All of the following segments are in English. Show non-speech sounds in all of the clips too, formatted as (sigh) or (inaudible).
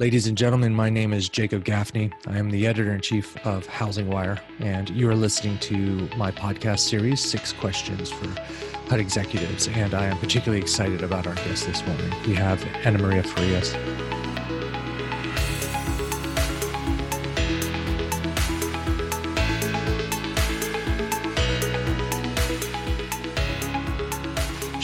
Ladies and gentlemen, my name is Jacob Gaffney. I am the editor in chief of Housing Wire, and you are listening to my podcast series, Six Questions for HUD Executives. And I am particularly excited about our guest this morning. We have Anna Maria Farias.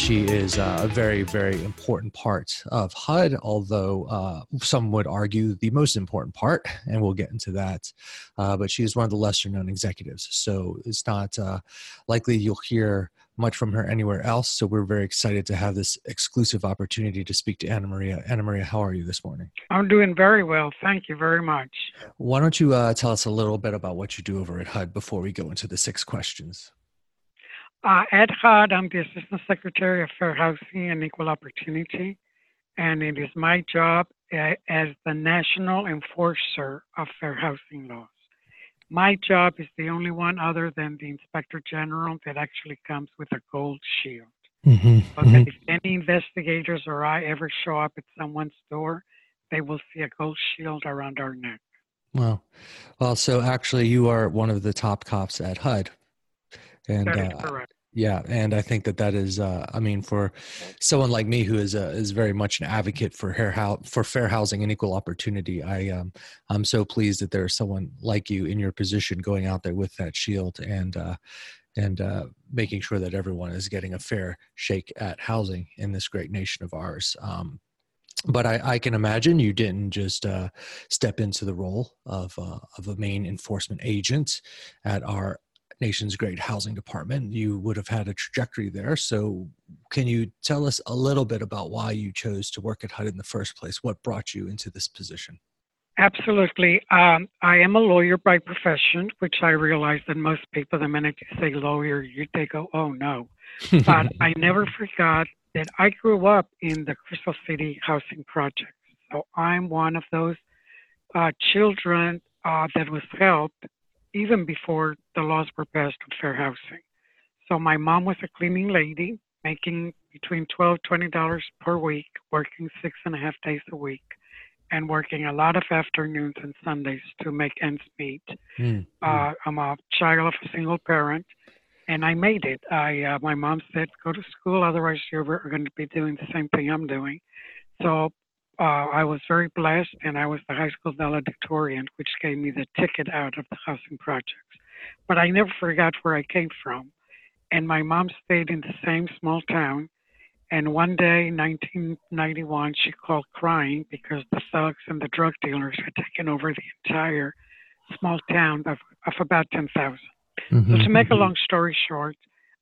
She is uh, a very, very important part of HUD, although uh, some would argue the most important part, and we'll get into that. Uh, but she is one of the lesser known executives. So it's not uh, likely you'll hear much from her anywhere else. So we're very excited to have this exclusive opportunity to speak to Anna Maria. Anna Maria, how are you this morning? I'm doing very well. Thank you very much. Why don't you uh, tell us a little bit about what you do over at HUD before we go into the six questions? Uh, at HUD, I'm the Assistant Secretary of Fair Housing and Equal Opportunity, and it is my job as the National Enforcer of Fair Housing Laws. My job is the only one other than the Inspector General that actually comes with a gold shield. Mm-hmm, so mm-hmm. if any investigators or I ever show up at someone's door, they will see a gold shield around our neck. Well, well, so actually, you are one of the top cops at HUD, and uh. Yeah, and I think that that is, uh, I mean, for someone like me who is uh, is very much an advocate for fair for fair housing and equal opportunity, I um, I'm so pleased that there's someone like you in your position going out there with that shield and uh, and uh, making sure that everyone is getting a fair shake at housing in this great nation of ours. Um, but I, I, can imagine you didn't just uh, step into the role of uh, of a main enforcement agent at our nation's great housing department. You would have had a trajectory there. So, can you tell us a little bit about why you chose to work at HUD in the first place? What brought you into this position? Absolutely. Um, I am a lawyer by profession, which I realize that most people, the minute you say lawyer, you they go, "Oh no," but (laughs) I never forgot that I grew up in the Crystal City housing project. So I'm one of those uh, children uh, that was helped even before the laws were passed on fair housing. So my mom was a cleaning lady, making between twelve twenty dollars per week, working six and a half days a week, and working a lot of afternoons and Sundays to make ends meet. Mm. Uh, I'm a child of a single parent, and I made it. I uh, my mom said, "Go to school, otherwise you're going to be doing the same thing I'm doing." So uh, I was very blessed, and I was the high school valedictorian, which gave me the ticket out of the housing projects. But I never forgot where I came from. And my mom stayed in the same small town. And one day, 1991, she called crying because the thugs and the drug dealers had taken over the entire small town of, of about 10,000. Mm-hmm. So, to make a mm-hmm. long story short,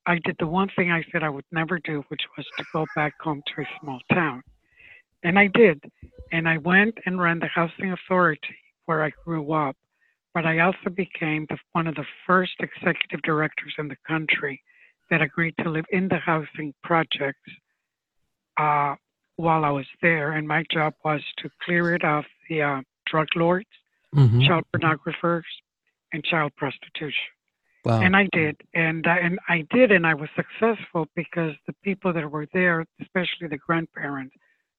I did the one thing I said I would never do, which was to go back home to a small town. And I did. And I went and ran the housing authority where I grew up. But I also became the, one of the first executive directors in the country that agreed to live in the housing projects uh, while I was there. And my job was to clear it of the uh, drug lords, mm-hmm. child pornographers, and child prostitution. Wow. And I did, and uh, and I did, and I was successful because the people that were there, especially the grandparents,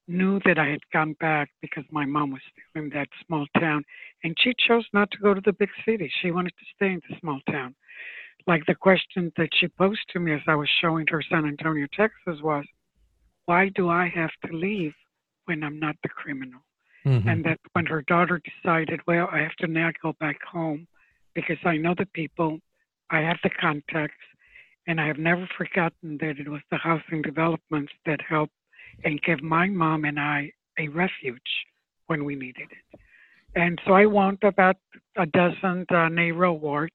knew that I had gone back because my mom was still in that small town, and she chose not to go to the big city. She wanted to stay in the small town. Like the question that she posed to me as I was showing her San Antonio, Texas was, Why do I have to leave when I'm not the criminal? Mm-hmm. And that when her daughter decided, Well, I have to now go back home because I know the people, I have the contacts, and I have never forgotten that it was the housing developments that helped and give my mom and I a refuge when we needed it. And so I won about a dozen uh, NAHRO awards,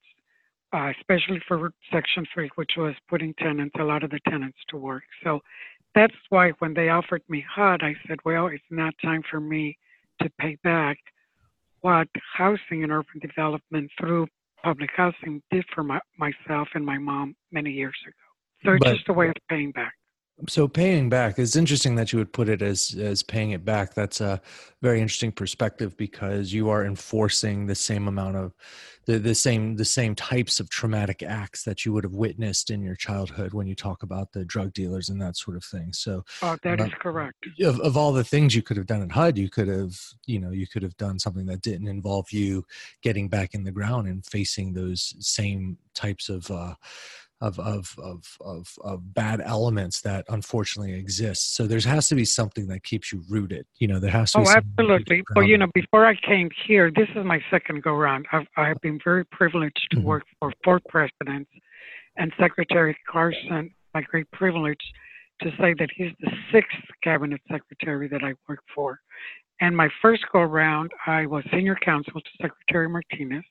uh, especially for Section 3, which was putting tenants, a lot of the tenants to work. So that's why when they offered me HUD, I said, well, it's not time for me to pay back what housing and urban development through public housing did for my, myself and my mom many years ago. So it's but, just a way of paying back. So paying back it's interesting that you would put it as as paying it back. That's a very interesting perspective because you are enforcing the same amount of the, the same the same types of traumatic acts that you would have witnessed in your childhood when you talk about the drug dealers and that sort of thing. So oh, that uh, is correct. of, of all the things you could have done at hud you could have you know you could have done something that didn't involve you getting back in the ground and facing those same types of uh, of, of of of of bad elements that unfortunately exist. So there has to be something that keeps you rooted. You know, there has to. Be Oh, absolutely. Well, you know, before I came here, this is my second go round. I've I've been very privileged to mm-hmm. work for four presidents, and Secretary Carson, my great privilege to say that he's the sixth cabinet secretary that I worked for. And my first go round, I was senior counsel to Secretary Martinez.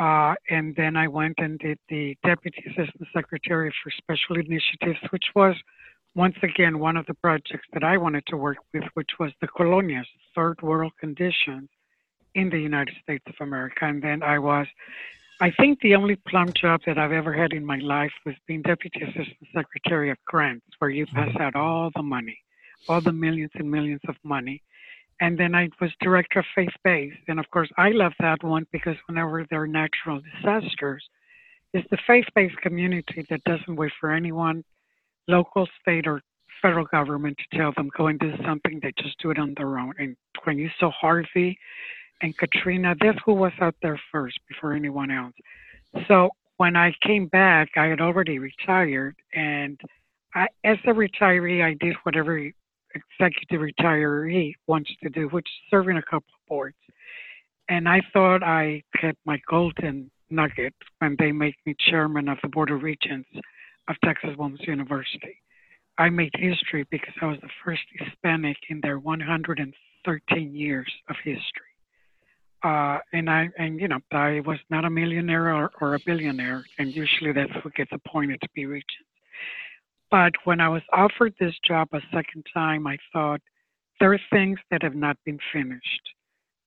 Uh, and then I went and did the Deputy Assistant Secretary for Special Initiatives, which was once again one of the projects that I wanted to work with, which was the colonias, third world conditions in the United States of America. And then I was, I think the only plum job that I've ever had in my life was being Deputy Assistant Secretary of Grants, where you pass out all the money, all the millions and millions of money and then I was director of faith based. And of course, I love that one because whenever there are natural disasters, it's the faith based community that doesn't wait for anyone, local, state, or federal government to tell them go and do something. They just do it on their own. And when you saw Harvey and Katrina, that's who was out there first before anyone else. So when I came back, I had already retired. And I, as a retiree, I did whatever executive retiree wants to do, which is serving a couple of boards. And I thought I had my golden nugget when they made me chairman of the Board of Regents of Texas Women's University. I made history because I was the first Hispanic in their 113 years of history. Uh, and I, and you know, I was not a millionaire or, or a billionaire, and usually that's what gets appointed to be regent. But when I was offered this job a second time, I thought there are things that have not been finished.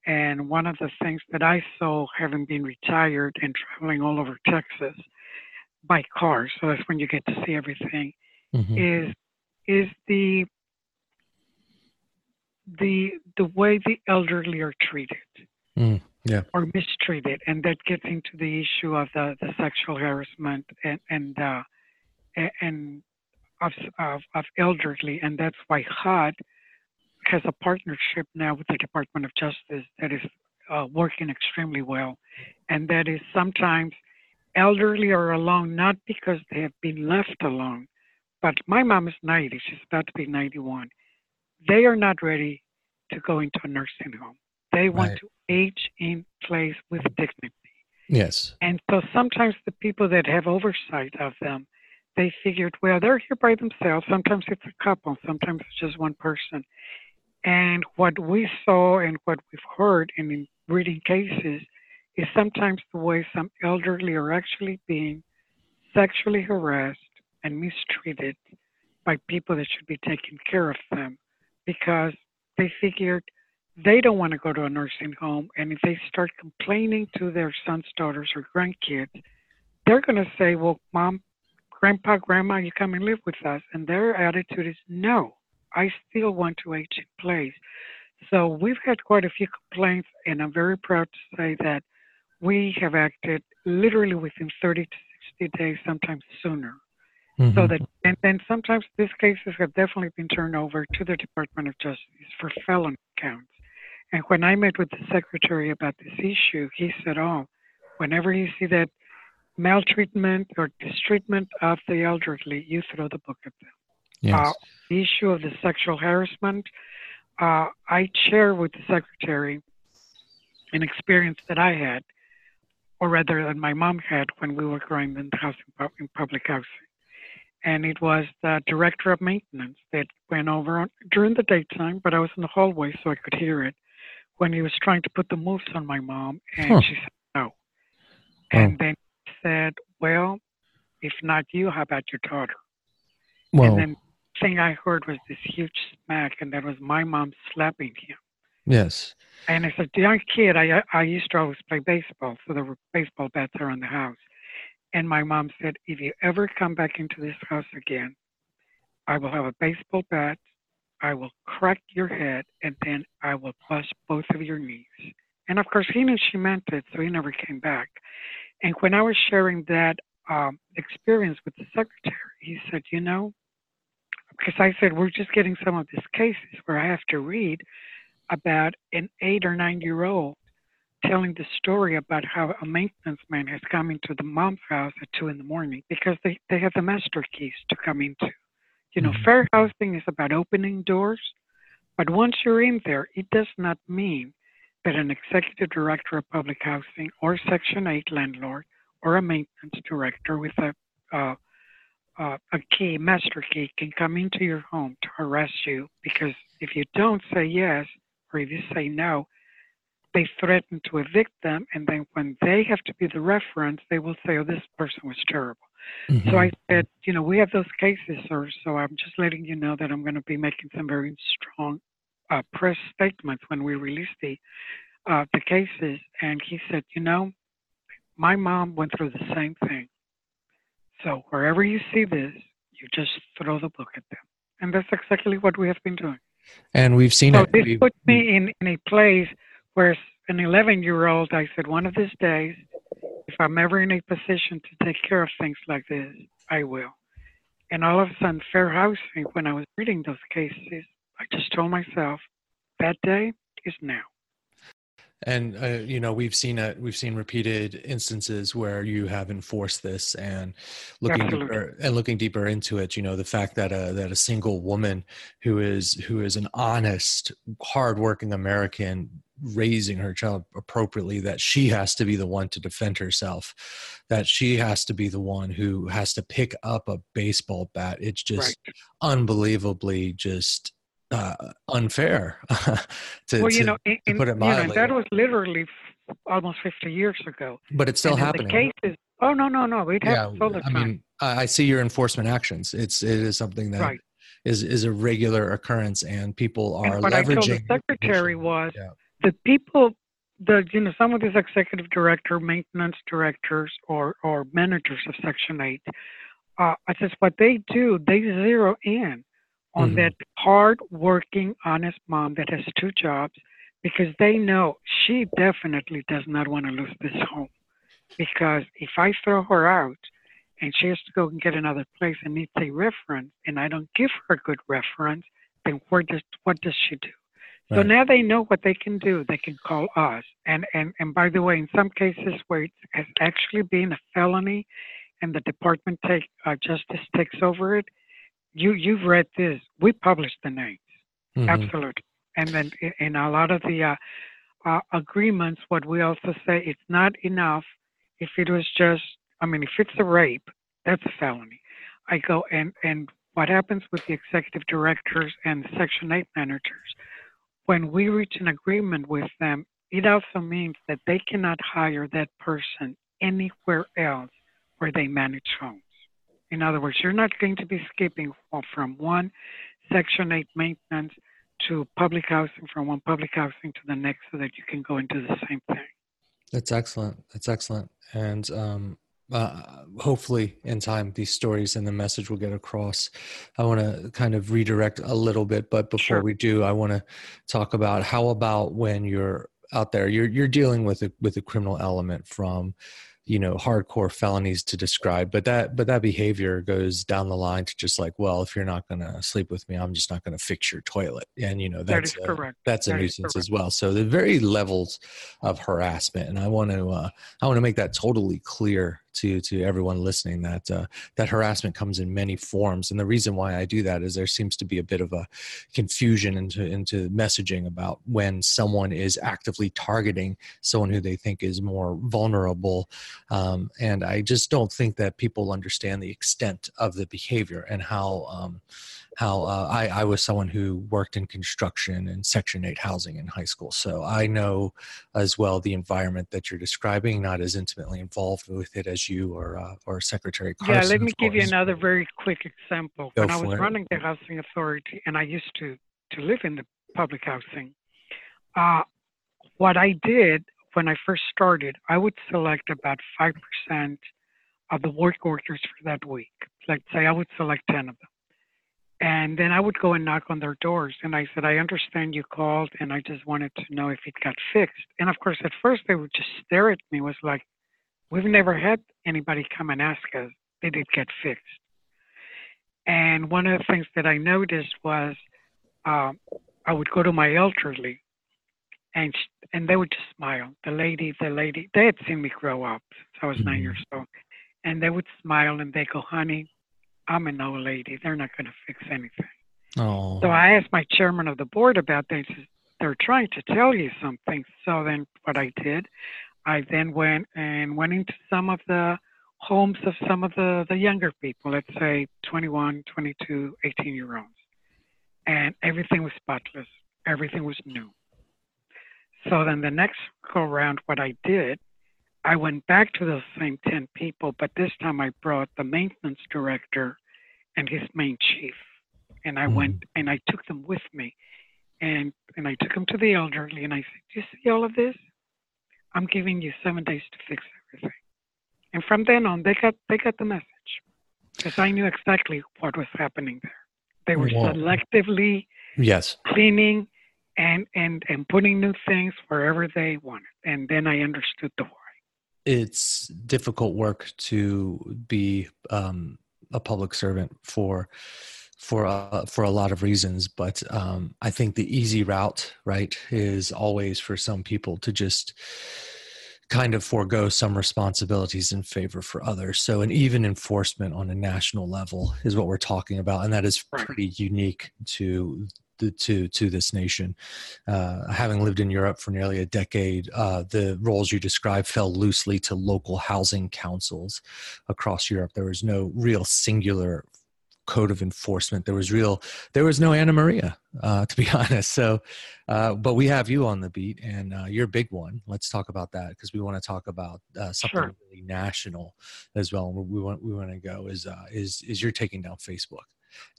And one of the things that I saw, having been retired and traveling all over Texas by car, so that's when you get to see everything, mm-hmm. is is the the the way the elderly are treated. Mm, yeah. Or mistreated, and that gets into the issue of the, the sexual harassment and and uh, and of, of, of elderly, and that's why HUD has a partnership now with the Department of Justice that is uh, working extremely well, and that is sometimes elderly are alone not because they have been left alone, but my mom is 90; she's about to be 91. They are not ready to go into a nursing home. They want right. to age in place with dignity. Yes. And so sometimes the people that have oversight of them they figured, well, they're here by themselves. Sometimes it's a couple, sometimes it's just one person. And what we saw and what we've heard and in reading cases is sometimes the way some elderly are actually being sexually harassed and mistreated by people that should be taking care of them because they figured they don't want to go to a nursing home. And if they start complaining to their sons, daughters, or grandkids, they're going to say, well, mom, grandpa, grandma, you come and live with us. And their attitude is, no, I still want to age in place. So we've had quite a few complaints, and I'm very proud to say that we have acted literally within 30 to 60 days, sometimes sooner. Mm-hmm. So that, and then sometimes these cases have definitely been turned over to the Department of Justice for felony counts. And when I met with the secretary about this issue, he said, "Oh, whenever you see that maltreatment or mistreatment of the elderly, you throw the book at them. Yes. Uh, the issue of the sexual harassment, uh, I share with the secretary an experience that I had, or rather that my mom had when we were growing in, housing, in public housing. And it was the director of maintenance that went over on, during the daytime, but I was in the hallway so I could hear it when he was trying to put the moves on my mom, and huh. she said no. And then said, Well, if not you, how about your daughter? Well, and then the thing I heard was this huge smack, and that was my mom slapping him. Yes. And as a young kid, I I used to always play baseball, so there were baseball bats around the house. And my mom said, if you ever come back into this house again, I will have a baseball bat. I will crack your head, and then I will bust both of your knees. And of course, he knew she meant it, so he never came back. And when I was sharing that um, experience with the secretary, he said, You know, because I said, We're just getting some of these cases where I have to read about an eight or nine year old telling the story about how a maintenance man has come into the mom's house at two in the morning because they, they have the master keys to come into. You know, mm-hmm. fair housing is about opening doors, but once you're in there, it does not mean that an executive director of public housing or Section 8 landlord or a maintenance director with a uh, uh, a key, master key, can come into your home to harass you because if you don't say yes or if you say no, they threaten to evict them, and then when they have to be the reference, they will say, "Oh, this person was terrible." Mm-hmm. So I said, you know, we have those cases, sir. So I'm just letting you know that I'm going to be making some very strong uh, press statement when we released the uh, the cases. And he said, you know, my mom went through the same thing. So wherever you see this, you just throw the book at them, and that's exactly what we have been doing. And we've seen so it. This puts me in, in a place where an 11 year old, I said, one of these days, if I'm ever in a position to take care of things like this, I will. And all of a sudden, fair housing, when I was reading those cases, I just told myself, that day is now and uh, you know we've seen it we've seen repeated instances where you have enforced this and looking Absolutely. deeper and looking deeper into it you know the fact that a that a single woman who is who is an honest hardworking american raising her child appropriately that she has to be the one to defend herself that she has to be the one who has to pick up a baseball bat it's just right. unbelievably just uh, unfair (laughs) to, well, you to, know, in, to put it mildly. You know, that was literally almost 50 years ago. But it's still and happening. The cases, oh no, no, no, it happens yeah, all the time. I mean, I see your enforcement actions. It's it is something that right. is is a regular occurrence, and people are and what leveraging. I told the secretary was yeah. the people, the you know, some of these executive director, maintenance directors, or or managers of Section Eight. Uh, I says what they do, they zero in on mm-hmm. that hard working, honest mom that has two jobs because they know she definitely does not want to lose this home. Because if I throw her out and she has to go and get another place and needs a reference and I don't give her a good reference, then where does what does she do? Right. So now they know what they can do. They can call us. And and and by the way, in some cases where it has actually been a felony, and the department take uh, justice takes over it, you you've read this. We published the names, mm-hmm. absolutely. And then in a lot of the uh, uh, agreements, what we also say it's not enough if it was just. I mean, if it's a rape, that's a felony. I go and and what happens with the executive directors and Section 8 managers, when we reach an agreement with them, it also means that they cannot hire that person anywhere else where they manage homes. In other words, you're not going to be skipping from one Section 8 maintenance to public housing, from one public housing to the next, so that you can go into the same thing. That's excellent. That's excellent. And um, uh, hopefully, in time, these stories and the message will get across. I want to kind of redirect a little bit, but before sure. we do, I want to talk about how about when you're out there, you're you're dealing with a with a criminal element from you know hardcore felonies to describe but that but that behavior goes down the line to just like well if you're not going to sleep with me i'm just not going to fix your toilet. And you know that's that a, that's that a nuisance as well. So the very levels of harassment and i want to uh, i want to make that totally clear to to everyone listening that uh, that harassment comes in many forms. And the reason why i do that is there seems to be a bit of a confusion into into messaging about when someone is actively targeting someone who they think is more vulnerable. Um, and i just don't think that people understand the extent of the behavior and how um, how uh, I, I was someone who worked in construction and Section 8 housing in high school. So I know as well the environment that you're describing, not as intimately involved with it as you or, uh, or Secretary Carson. Yeah, let me give you another very quick example. Go when I was it. running the housing authority and I used to, to live in the public housing, uh, what I did when I first started, I would select about 5% of the work orders for that week. Let's say I would select 10 of them And then I would go and knock on their doors. And I said, I understand you called and I just wanted to know if it got fixed. And of course, at first they would just stare at me, it was like, We've never had anybody come and ask us, did it get fixed? And one of the things that I noticed was um, I would go to my elderly and and they would just smile. The lady, the lady, they had seen me grow up since I was mm-hmm. nine years old, and they would smile and they go, "Honey, I'm an old lady. They're not going to fix anything." Oh. So I asked my chairman of the board about says, They're trying to tell you something. So then, what I did, I then went and went into some of the homes of some of the, the younger people, let's say 21, 22, 18 year olds. And everything was spotless, everything was new. So then the next go around, what I did, I went back to those same 10 people, but this time I brought the maintenance director and his main chief. And I mm. went and I took them with me. And, and I took them to the elderly and I said, Do you see all of this? I'm giving you seven days to fix everything. And from then on, they got they got the message because I knew exactly what was happening there. They were selectively yes cleaning and and and putting new things wherever they wanted, and then I understood the why. It's difficult work to be um, a public servant for for uh, for a lot of reasons, but um, I think the easy route, right, is always for some people to just kind of forego some responsibilities in favor for others. So, an even enforcement on a national level is what we're talking about, and that is pretty unique to to to this nation. Uh, having lived in Europe for nearly a decade, uh, the roles you described fell loosely to local housing councils across Europe. There was no real singular code of enforcement. There was real, there was no Anna Maria, uh, to be (laughs) honest. So, uh, but we have you on the beat, and uh, you're a big one. Let's talk about that because we want to talk about uh, something sure. really national as well. And we want we want to go is uh, is is you're taking down Facebook.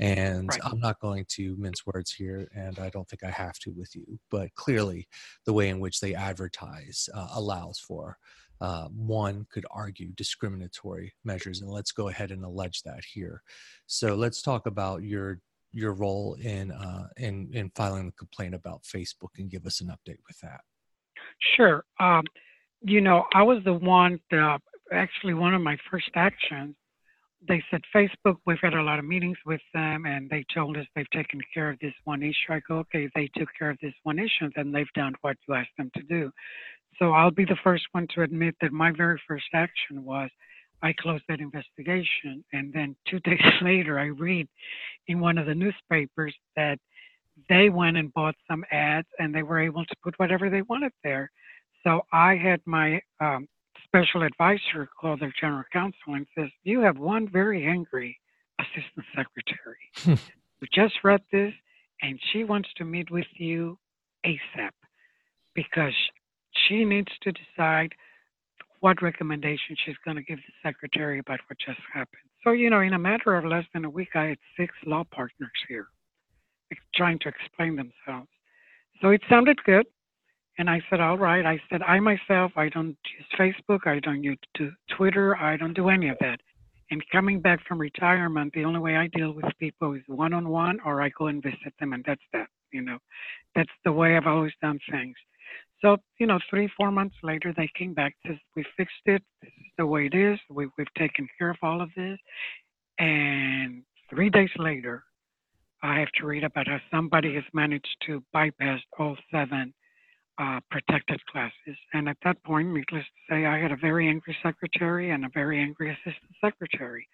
And right. I'm not going to mince words here, and I don't think I have to with you. But clearly, the way in which they advertise uh, allows for uh, one could argue discriminatory measures, and let's go ahead and allege that here. So let's talk about your your role in uh, in in filing the complaint about Facebook, and give us an update with that. Sure. Um, you know, I was the one that actually one of my first actions. They said Facebook. We've had a lot of meetings with them, and they told us they've taken care of this one issue. I go, okay, they took care of this one issue, then they've done what you asked them to do. So I'll be the first one to admit that my very first action was I closed that investigation. And then (laughs) two days (laughs) later, I read in one of the newspapers that they went and bought some ads and they were able to put whatever they wanted there. So I had my um, special advisor called their general counsel and says, You have one very angry assistant secretary (laughs) who just read this and she wants to meet with you ASAP because she needs to decide what recommendation she's going to give the secretary about what just happened. So, you know, in a matter of less than a week, I had six law partners here trying to explain themselves. So it sounded good. And I said, all right. I said, I myself, I don't use Facebook. I don't use Twitter. I don't do any of that. And coming back from retirement, the only way I deal with people is one on one or I go and visit them. And that's that. You know, that's the way I've always done things. So, you know, three, four months later, they came back. Says, we fixed it. This is the way it is. We, we've taken care of all of this. And three days later, I have to read about how somebody has managed to bypass all seven uh, protected classes. And at that point, needless to say, I had a very angry secretary and a very angry assistant secretary.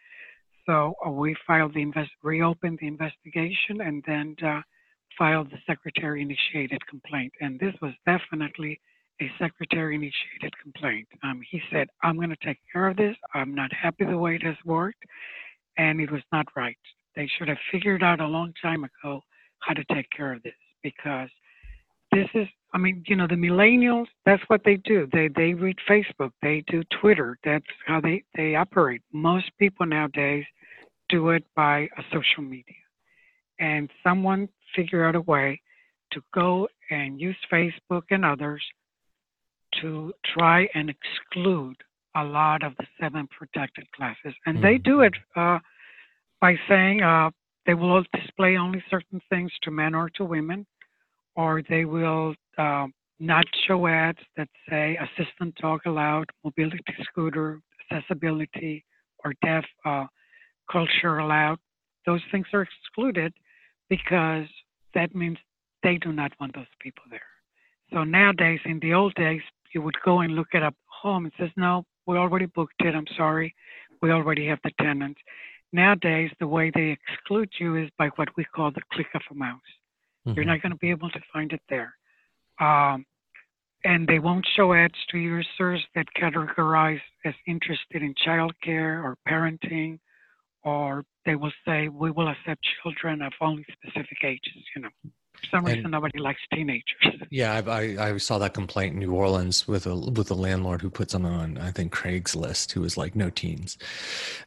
So uh, we filed the invest, reopened the investigation, and then uh, filed the secretary initiated complaint. And this was definitely a secretary initiated complaint. Um, he said, I'm going to take care of this. I'm not happy the way it has worked. And it was not right. They should have figured out a long time ago how to take care of this because this is I mean, you know, the millennials, that's what they do. They they read Facebook, they do Twitter. That's how they, they operate. Most people nowadays do it by a social media. And someone figure out a way to go and use Facebook and others to try and exclude a lot of the seven protected classes. And mm-hmm. they do it uh, by saying, uh, they will display only certain things to men or to women, or they will uh, not show ads that say assistant dog allowed, mobility scooter, accessibility, or deaf uh, culture allowed. Those things are excluded because that means they do not want those people there. So nowadays, in the old days, you would go and look at a home and says, no, we already booked it. I'm sorry. We already have the tenants. Nowadays, the way they exclude you is by what we call the click of a mouse. Mm-hmm. You're not going to be able to find it there. Um, and they won't show ads to users that categorize as interested in childcare or parenting, or they will say, we will accept children of only specific ages, you know. For some reason, and, nobody likes teenagers. (laughs) Yeah, I, I, I saw that complaint in New Orleans with a with a landlord who put someone on I think Craigslist who was like no teens,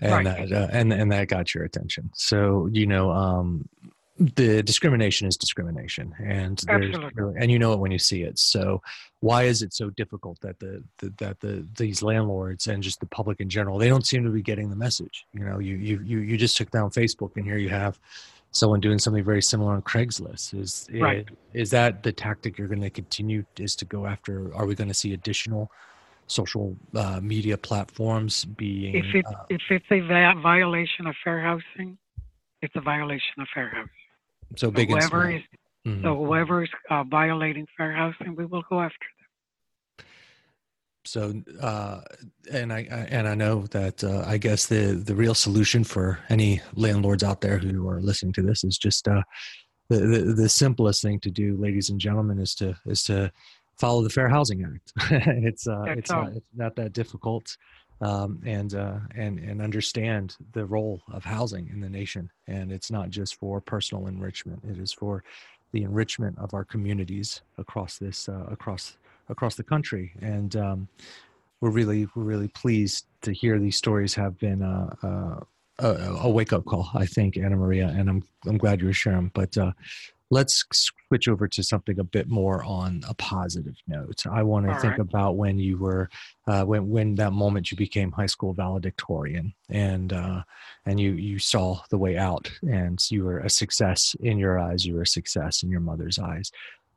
and right. that uh, and and that got your attention. So you know, um, the discrimination is discrimination and and you know it when you see it. So why is it so difficult that the, the, that the these landlords and just the public in general they don't seem to be getting the message? You know you you you, you just took down facebook and here you have someone doing something very similar on craigslist. Is right. is that the tactic you're going to continue is to go after? Are we going to see additional social uh, media platforms being if it uh, if it's a violation of fair housing it's a violation of fair housing so big so whoever is mm-hmm. so whoever is uh, violating fair housing, we will go after them. So, uh, and I, I, and I know that uh, I guess the the real solution for any landlords out there who are listening to this is just uh, the, the the simplest thing to do, ladies and gentlemen, is to is to follow the Fair Housing Act. (laughs) it's uh, it's not, it's not that difficult um, and uh, and and understand the role of housing in the nation. And it's not just for personal enrichment; it is for the enrichment of our communities across this uh, across across the country. And um, we're really we're really pleased to hear these stories have been uh, uh a, a wake up call. I think Anna Maria, and I'm I'm glad you were sharing. But uh, let's switch over to something a bit more on a positive note. I want to think right. about when you were, uh, when when that moment you became high school valedictorian, and uh, and you you saw the way out, and you were a success in your eyes. You were a success in your mother's eyes.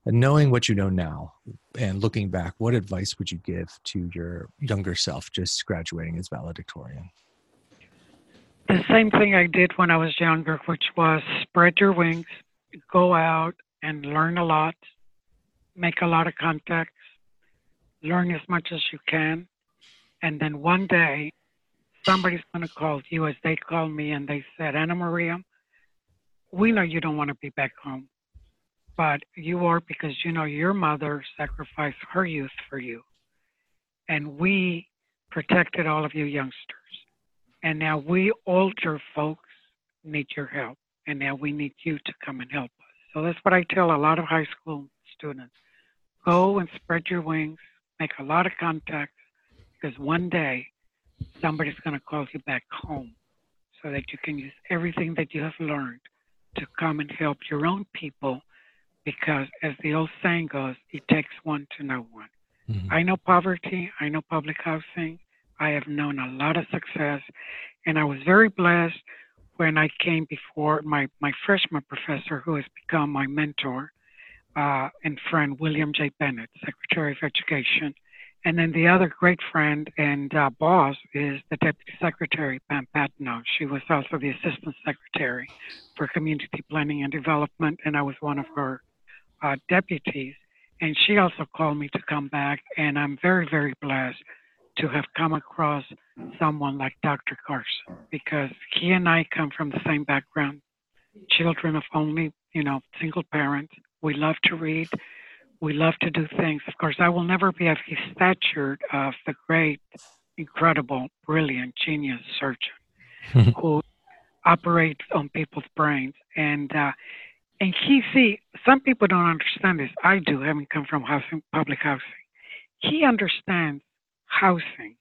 And knowing what you know now, and looking back, what advice would you give to your younger self just graduating as valedictorian? The same thing I did when I was younger, which was spread your wings, go out and learn a lot, make a lot of contacts, learn as much as you can, and then one day somebody's going to call you as they called me and they said, Anna Maria, we know you don't want to be back home, but you are because you know your mother sacrificed her youth for you. And we protected all of you youngsters. And now we older folks need your help and now we need you to come and help us. So that's what I tell a lot of high school students. Go and spread your wings, make a lot of contacts, because one day somebody's going to call you back home so that you can use everything that you have learned to come and help your own people because as the old saying goes, it takes one to know one. Mm-hmm. I know poverty, I know public housing, I have known a lot of success, and I was very blessed when I came before my, my freshman professor, who has become my mentor uh, and friend, William J. Bennett, Secretary of Education. And then the other great friend and uh, boss is the Deputy Secretary, Pam Patenaude. She was also the Assistant Secretary for Community Planning and Development, and I was one of her uh, deputies. And she also called me to come back, and I'm very, very blessed to have come across someone like Dr. Carson because he and I come from the same background, children of only, you know, single parents. We love to read. We love to do things. Of course, I will never be of his stature of the great, incredible, brilliant, genius surgeon (laughs) who operates on people's brains. And uh, and he see some people don't understand this. I do, having come from housing, public housing. He understands housing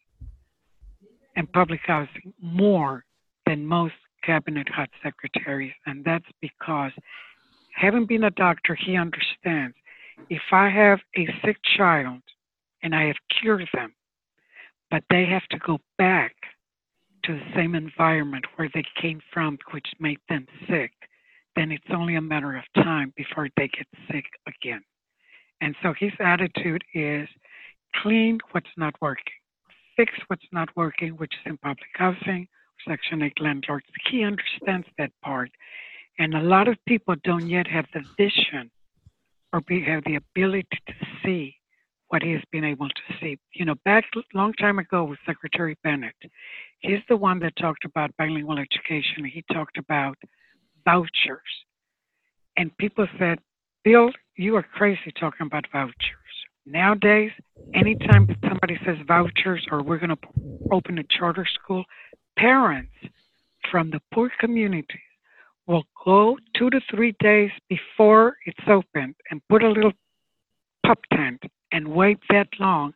and public housing more than most cabinet HUD secretaries, and that's because having been a doctor, he understands if I have a sick child and I have cured them, but they have to go back to the same environment where they came from, which made them sick, then it's only a matter of time before they get sick again. And so his attitude is clean what's not working, fix what's not working, which is in public housing, Section 8 landlords. He understands that part. And a lot of people don't yet have the vision or be, have the ability to see what he has been able to see. You know, back a long time ago with Secretary Bennett, he's the one that talked about bilingual education. He talked about vouchers. And people said, Bill, you are crazy talking about vouchers. Nowadays, anytime somebody says vouchers or we're going to open a charter school, parents from the poor communities will go two to three days before it's opened and put a little pup tent and wait that long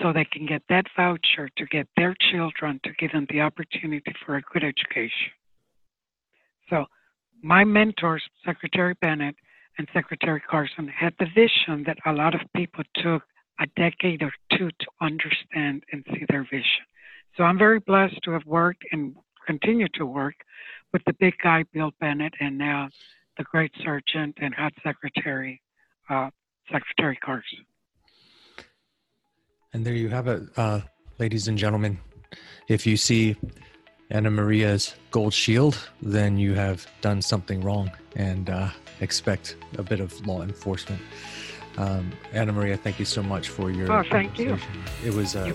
so they can get that voucher to get their children to give them the opportunity for a good education. So my mentors, Secretary Bennett and Secretary Carson, had the vision that a lot of people took a decade or two to understand and see their vision. So I'm very blessed to have worked and continue to work with the big guy, Bill Bennett, and now the great sergeant and HUD secretary, uh, Secretary Carson. And there you have it, uh, ladies and gentlemen. If you see Anna Maria's gold shield, then you have done something wrong and uh, expect a bit of law enforcement. Um, Anna Maria, thank you so much for your. Oh, thank you. It was uh,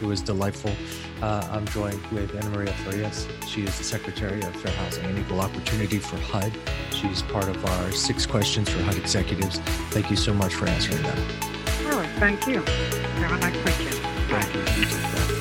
it was delightful. Uh, I'm joined with Anna Maria Farias. She is the Secretary of Fair Housing and Equal Opportunity for HUD. She's part of our six questions for HUD executives. Thank you so much for answering them. All right, thank you. Have a nice weekend. Bye.